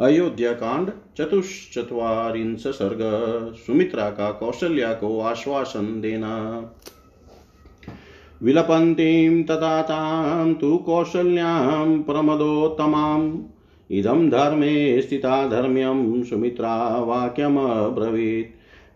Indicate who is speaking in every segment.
Speaker 1: अयोध्या कांड चतुश्चत्वारिंश सर्ग, सुमित्रा का कौशल्या को आश्वासन देना। विलपन्तीं तथा तां तु कौशल्यां प्रमदोत्तमाम्। इदं धर्मे स्थिता धर्म्यं सुमित्रा वाक्यमब्रवीत्।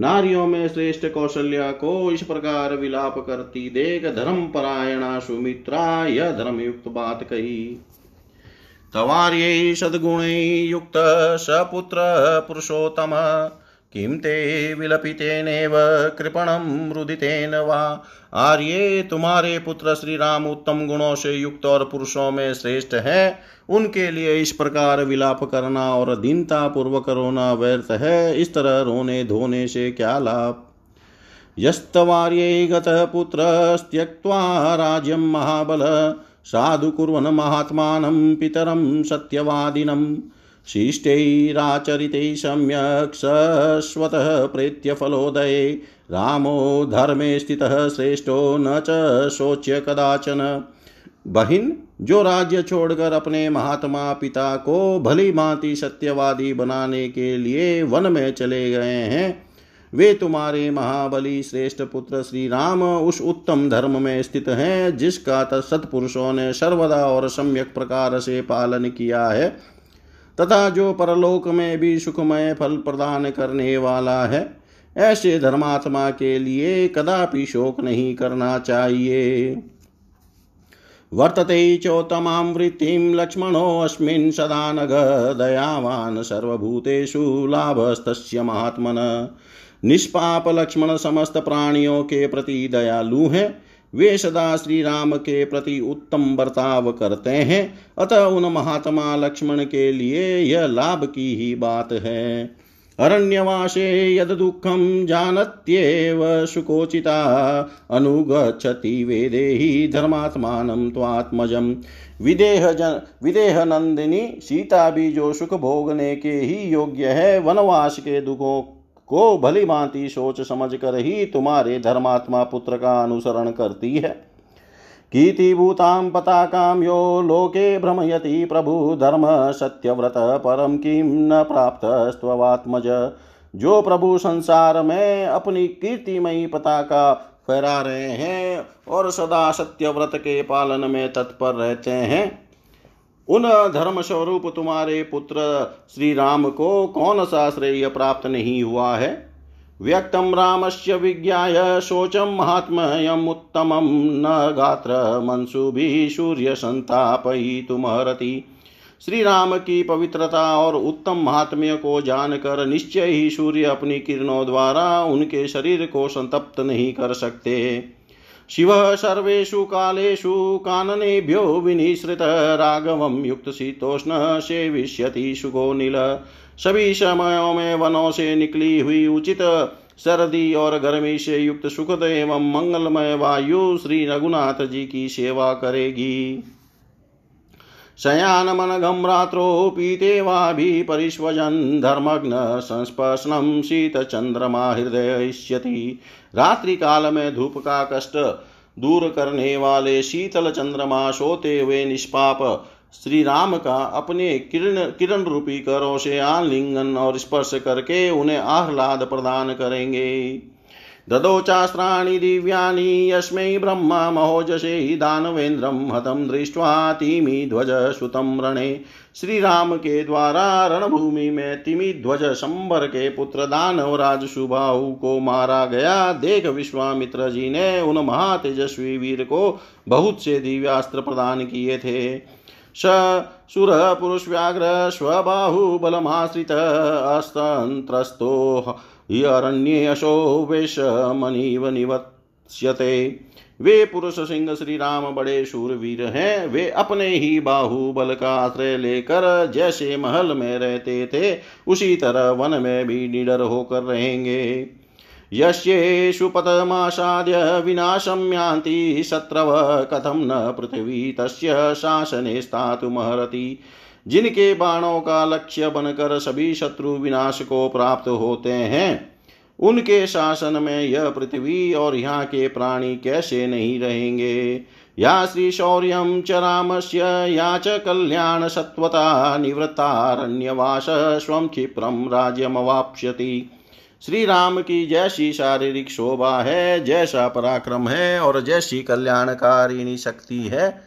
Speaker 1: नारियों में श्रेष्ठ कौशल्या को इस प्रकार विलाप करती देख धर्म परायणा सुमित्रा यह धर्मयुक्त बात कही। तवार्यै सद्गुणै युक्त सपुत्र पुरुषोत्तम। किं ते विलपितेनेव कृपणं रुदितेन वा? आर्ये तुम्हारे पुत्र श्री राम उत्तम गुणों से युक्त और पुरुषों में श्रेष्ठ है। उनके लिए इस प्रकार विलाप करना और दीनता पूर्वक रोना व्यर्थ है। इस तरह रोने धोने से क्या लाभ? यस्तवार्ये गतः पुत्रस्त्यक्त्वा राज्यं महाबल। साधु कुर्वन् महात्मानं पितरं सत्यवादिनं। शिष्टैराचरितैः सम्यक् शश्वतः प्रेत्यफलोदये रामो धर्मे स्थितः श्रेष्ठो न च शोच्य कदाचन। बहिन, जो राज्य छोड़कर अपने महात्मा पिता को भली भांति सत्यवादी बनाने के लिए वन में चले गए हैं वे तुम्हारे महाबली श्रेष्ठ पुत्र श्री राम उस उत्तम धर्म में स्थित हैं, जिसका सत्पुरुषों ने सर्वदा और सम्यक प्रकार से पालन किया है, तथा जो परलोक में भी सुखमय फल प्रदान करने वाला है, ऐसे धर्मात्मा के लिए कदापि शोक नहीं करना चाहिए। वर्तते चोत्तमां वृत्तिं लक्ष्मणोऽस्मिन् सदा नघ दयावान् लाभस्तस्य महात्मन। निष्पाप लक्ष्मण समस्त प्राणियों के प्रति दयालु हैं। वे सदा श्री राम के प्रति उत्तम बर्ताव करते हैं। अतः उन महात्मा लक्ष्मण के लिए यह लाभ की ही बात है। अरण्यवासे यद दुःखं जानत्येव सुकोचिता। अनुगच्छति वेदेहि धर्मात्मानं त्वात्मजं। विदेह जन विदेह नंदिनी सीता भी जो सुख भोगने के ही योग्य है। वनवास के दुखों को भली भांति सोच समझ कर ही तुम्हारे धर्मात्मा पुत्र का अनुसरण करती है। कीर्तिभूतां पताकां यो लोके भ्रमयति प्रभु धर्म सत्यव्रत परम किं न प्राप्तस्त्वात्मज जो प्रभु संसार में अपनी कीर्तिमयी पताका फहरा रहे हैं और सदा सत्यव्रत के पालन में तत्पर रहते हैं। उन धर्म स्वरूप तुम्हारे पुत्र श्री राम को कौन सा श्रेय प्राप्त नहीं हुआ है? व्यक्तं रामस्य विज्ञाय शोचं महात्म्यमुत्तमं न गात्र गात्रमंशुभिः सूर्यसन्तापयितुमर्हति श्री राम की पवित्रता और उत्तम महात्म्य को जानकर निश्चय ही सूर्य अपनी किरणों द्वारा उनके शरीर को संतप्त नहीं कर सकते। शिव सर्वेषु कालेषु काननेभ्यो विनिसृत राघवं युक्तशीतोष्ण सेविष्यति सुगोनील सभी समयों में वनों से निकली हुई उचित सर्दी और गर्मी से युक्त सुखद एवं मंगलमय वायु श्री रघुनाथ जी की सेवा करेगी। शयानमनघं रात्रो पीते वाभि परिष्वजन् धर्मग्न संस्पर्शनं शीतचन्द्रमा हृदयिष्यति रात्रि काल में धूप का कष्ट दूर करने वाले शीतल चंद्रमा सोते हुए निष्पाप श्री राम का अपने किरण किरण रूपी करों से आलिंगन और स्पर्श करके उन्हें आह्लाद प्रदान करेंगे। ददोचास्त्राणि दिव्यानि, यस्मै ब्रह्मा महोजसे दानवेन्द्रं हतं दृष्ट्वा तिमिध्वज सुतं रणे। श्रीराम के द्वारा रणभूमि में तिमी ध्वज शंबर के पुत्र दानवराज सुबाहु को मारा गया। देख विश्वामित्र जी ने उन महातेजस्वी वीर को बहुत से दिव्यास्त्र प्रदान किए थे। स सुर पुरुष व्याघ्र स्वबाहुबलमाश्रित बलमाश्रित हि अशो वेशमनिव निवत्स्यते वे पुरुष सिंह श्री राम बड़े शूरवीर हैं। वे अपने ही बाहुबल का आश्रय लेकर जैसे महल में रहते थे, उसी तरह वन में भी निडर होकर रहेंगे। यस्येषु पतमासाद्य विनाशं यान्ति, शत्रव कथं न पृथ्वी, तस्य शासने स्थातुमर्हति। जिनके बाणों का लक्ष्य बनकर सभी शत्रु विनाश को प्राप्त होते हैं, उनके शासन में यह पृथ्वी और यहाँ के प्राणी कैसे नहीं रहेंगे? या श्रीशौर्यं च रामस्य, या च कल्याणसत्त्वता निवृत्तारण्यवास स्वं क्षिप्रं राज्यमवाप्स्यति। श्री राम की जैसी शारीरिक शोभा है, जैसा पराक्रम है और जैसी कल्याणकारिणी शक्ति है,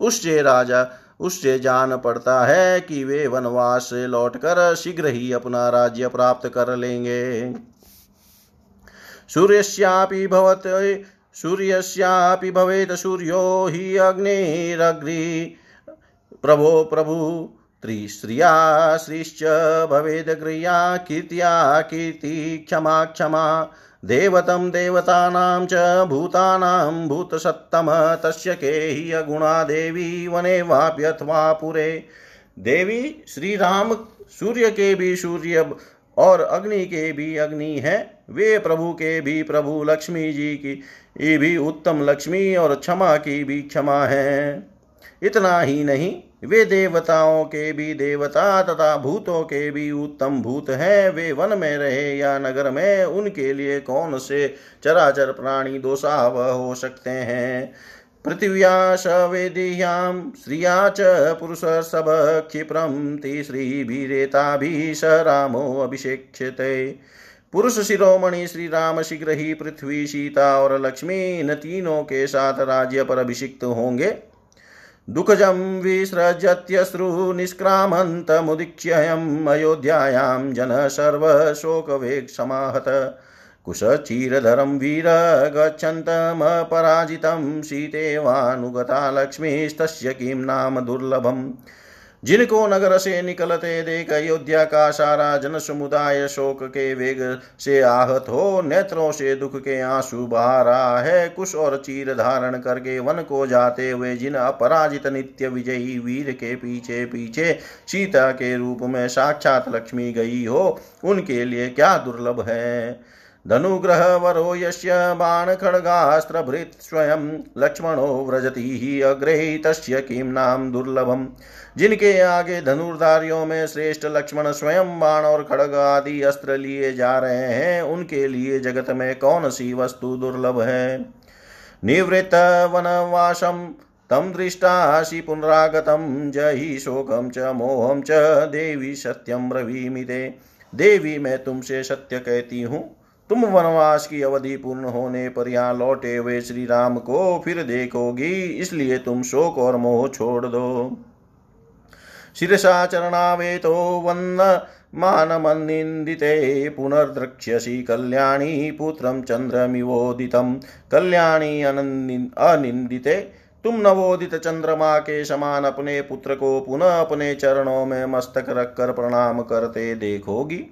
Speaker 1: उससे राजा उससे जान पड़ता है कि वे वनवास से लौटकर शीघ्र ही अपना राज्य प्राप्त कर लेंगे। सूर्यस्यापि भवत, सूर्यस्यापि भवेत् सूर्यो हि अग्निरग्नि। प्रभो प्रभु त्रिश्रिया श्रीश्च भवेदग्रिया कीर्त्या, कीर्ति, क्षमा क्षमा। देवतं देवतानां च भूतानां भूतसत्तम, तस्य के अगुणा देवी, वने वाप्यथवा पुरे। देवी श्री राम सूर्य के भी सूर्य और अग्नि के भी अग्नि है। वे प्रभु के भी प्रभु, लक्ष्मी जी की भी उत्तम लक्ष्मी और क्षमा की भी क्षमा है। इतना ही नहीं, वे देवताओं के भी देवता तथा भूतों के भी उत्तम भूत हैं। वे वन में रहे या नगर में, उनके लिए कौन से चराचर प्राणी दोषाव हो सकते हैं? पृथिव्या सवेदीयां श्रिया च पुरुषसभ क्षिप्रं तिश्रीभिरेताभिः स रामो अभिषेक्ष्यते। पुरुष शिरोमणि श्री राम शीघ्र ही पृथ्वी, सीता और लक्ष्मी, इन तीनों के साथ राज्य पर अभिषिक्त होंगे। दुःखजं विसृजत्यश्रु निष्क्रामन्तमुदीक्ष्ययम् अयोध्यायां जनः सर्वशोकवेक्षमाहत कुशचीरधरं वीर गच्छन्तमपराजितं सीतेवानुगता लक्ष्मीस्तस्य किं नाम दुर्लभम्? जिनको नगर से निकलते देख अयोध्या का सारा जन समुदाय शोक के वेग से आहत हो, नेत्रों से दुख के आँसू बहा रहा है। कुश और चीर धारण करके वन को जाते हुए जिन अपराजित नित्य विजयी वीर के पीछे पीछे सीता के रूप में साक्षात लक्ष्मी गई हो, उनके लिए क्या दुर्लभ है? धनुग्रह वरो यस्य बाणखड्गास्त्रभृत् स्वयं लक्ष्मणो व्रजति हि अग्रे किं नाम दुर्लभम्। जिनके आगे धनुर्धारियों में श्रेष्ठ लक्ष्मण स्वयं बाण और खड़ग आदि अस्त्र लिए जा रहे हैं, उनके लिए जगत में कौन सी वस्तु दुर्लभ है? निवृत्त वनवासम तम दृष्टासि पुनरागतम जहि शोकम च मोहम च देवी सत्यम ब्रवीमि देवी, मैं तुमसे सत्य कहती हूँ तुम वनवास की अवधि पूर्ण होने पर यहाँ लौटे हुए श्री राम को फिर देखोगी, इसलिए तुम शोक और मोह छोड़ दो। शिरसा चरणावेतो वन्न, मानमन्निन्दिते पुनर्द्रक्ष्यसि कल्याणी पुत्रं चन्द्रमिवोदितं। कल्याणी अनिन्दिते, तुम नवोदित चंद्रमा के समान अपने पुत्र को पुनः अपने चरणों में मस्तक रखकर प्रणाम करते देखोगी।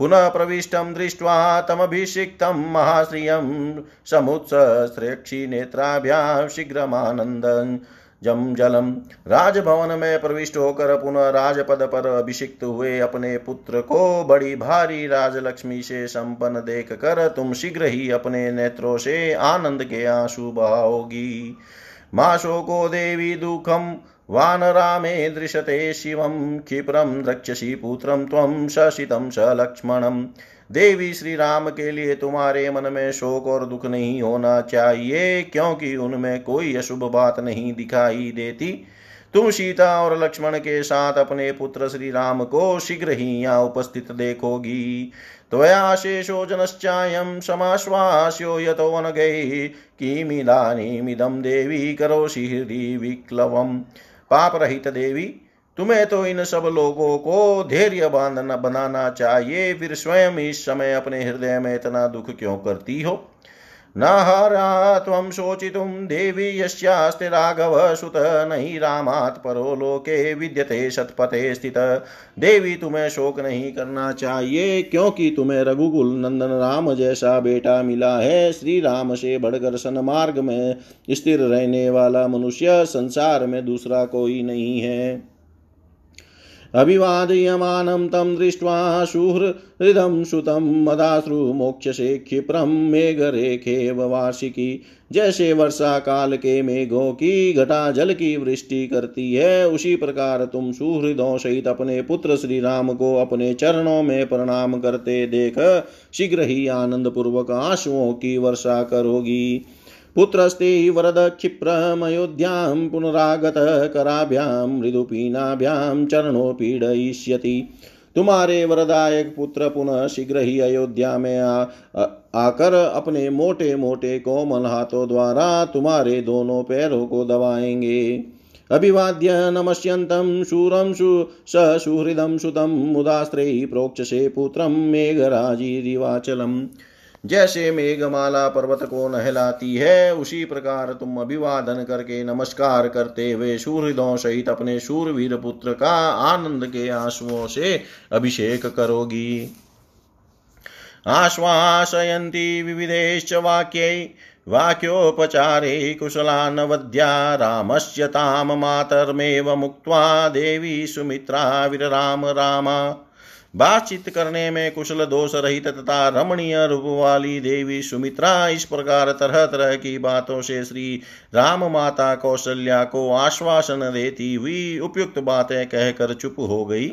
Speaker 1: पुनः प्रविष्टं दृष्ट्वा तमभिषिक्तं महाश्रियं समुत्सस्रेक्षिनेत्राभ्यां शीघ्रमानन्दन् जम जलम राजभवन में प्रविष्ट होकर पुनः राजपद पर अभिषिक्त हुए अपने पुत्र को बड़ी भारी राजलक्ष्मी से संपन्न देख कर तुम शीघ्र ही अपने नेत्रों से आनंद के आँसू बहाओगी। माँ शोको देवी दुखम वानरामे दृशते शिवं, क्षिप्रं द्रक्ष्यसि पुत्रं त्वं सशितं स लक्ष्मणम् देवी श्री राम के लिए तुम्हारे मन में शोक और दुख नहीं होना चाहिए, क्योंकि उनमें कोई अशुभ बात नहीं दिखाई देती। तुम सीता और लक्ष्मण के साथ अपने पुत्र श्री राम को शीघ्र ही यहाँ उपस्थित देखोगी। त्वया शेषो जनश्चायं समाश्वास्यो यतो वनगै, किमिदानीमिदं देवी करोषि हृदि विक्लवम्। पाप रहित देवी, तुम्हें तो इन सब लोगों को धैर्य बांधना, बनाना चाहिए। फिर स्वयं इस समय अपने हृदय में इतना दुख क्यों करती हो? न हरा त्वं शोचितुं देवी यस्यास्ते राघव सुत नहीं रामात् परो लोके विद्यते सतपथे स्थित। देवी, तुम्हें शोक नहीं करना चाहिए, क्योंकि तुम्हें रघुकुल नंदन राम जैसा बेटा मिला है। श्री राम से बढ़कर सनमार्ग में स्थिर रहने वाला मनुष्य संसार में दूसरा कोई नहीं है। अभिवादयमानं तं दृष्ट्वा सुहृदं सुतं मदाश्रुमोक्षसे क्षिप्रं मेघरेखेव वार्षिकी। जैसे वर्षा काल के मेघों की घटा जल की वृष्टि करती है। उसी प्रकार तुम सुहृदों सहित अपने पुत्र श्री राम को अपने चरणों में प्रणाम करते देख। शीघ्र ही आनंद पूर्वक आंसुओं की वर्षा करोगी। पुत्रस्ते वरद क्षिप्रमयोध्यां पुनरागत कराभ्यां मृदुपीनाभ्यां चरणों पीड़यिष्यति। तुम्हारे वरदायक पुत्र पुनः शीघ्र ही अयोध्या में आ, आ, आकर अपने मोटे मोटे कोमल हाथों द्वारा तुम्हारे दोनों पैरों को दबाएँगे। अभिवाद्य नमस्यन्तं शूरं सु स सुहृदं सुतं मुदास्त्रैः प्रोक्षसे पुत्रं मेघराजिरिवाचलम् जैसे मेघमाला पर्वत को नहलाती है, उसी प्रकार तुम अभिवादन करके नमस्कार करते हुए सूर्यदों सहित अपने शूरवीर पुत्र का आनंद के आंसुओं से अभिषेक करोगी। आश्वासयन्ती विविधेश्च वाक्यै, वाक्योपचारे कुशलानवद्या रामस्य ताम मातर्मेव मुक्त्वा देवी सुमित्रा विरराम रामा। बातचीत करने में कुशल दोष रहित तथा रमणीय रूप वाली देवी सुमित्रा इस प्रकार तरह तरह की बातों से श्री राम माता कौशल्या को आश्वासन देती हुई उपयुक्त बातें कहकर चुप हो गई।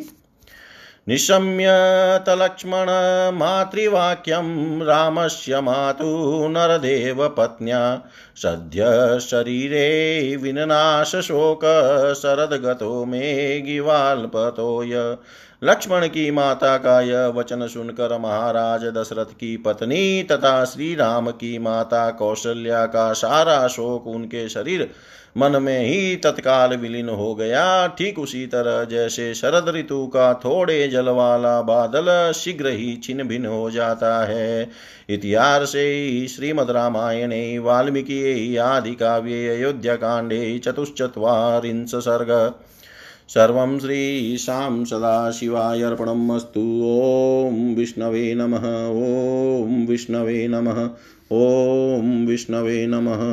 Speaker 1: निशम्यत लक्ष्मण मातृवाक्यं रामस्य मातु नरदेव पत्न्या। सद्य शरीरे विननाशशोक, शरदगतो मे गिवाल्पतोय लक्ष्मण की माता का यह वचन सुनकर महाराज दशरथ की पत्नी तथा श्री राम की माता कौशल्या का सारा शोक उनके शरीर मन में ही तत्काल विलीन हो गया। ठीक उसी तरह जैसे शरद ऋतु का थोड़े जल वाला बादल शीघ्र ही छिन्न भिन्न हो जाता है। इतिहास श्रीमद रामायणे, वाल्मीकि आदि काव्ये अयोध्या कांडे चतुश्चत्वारिंश सर्ग। सर्वं श्रीशां सदाशिवाय अर्पणम् अस्तु ॐ विष्णवे नमः। ॐ विष्णवे नमः। ॐ विष्णवे नमः।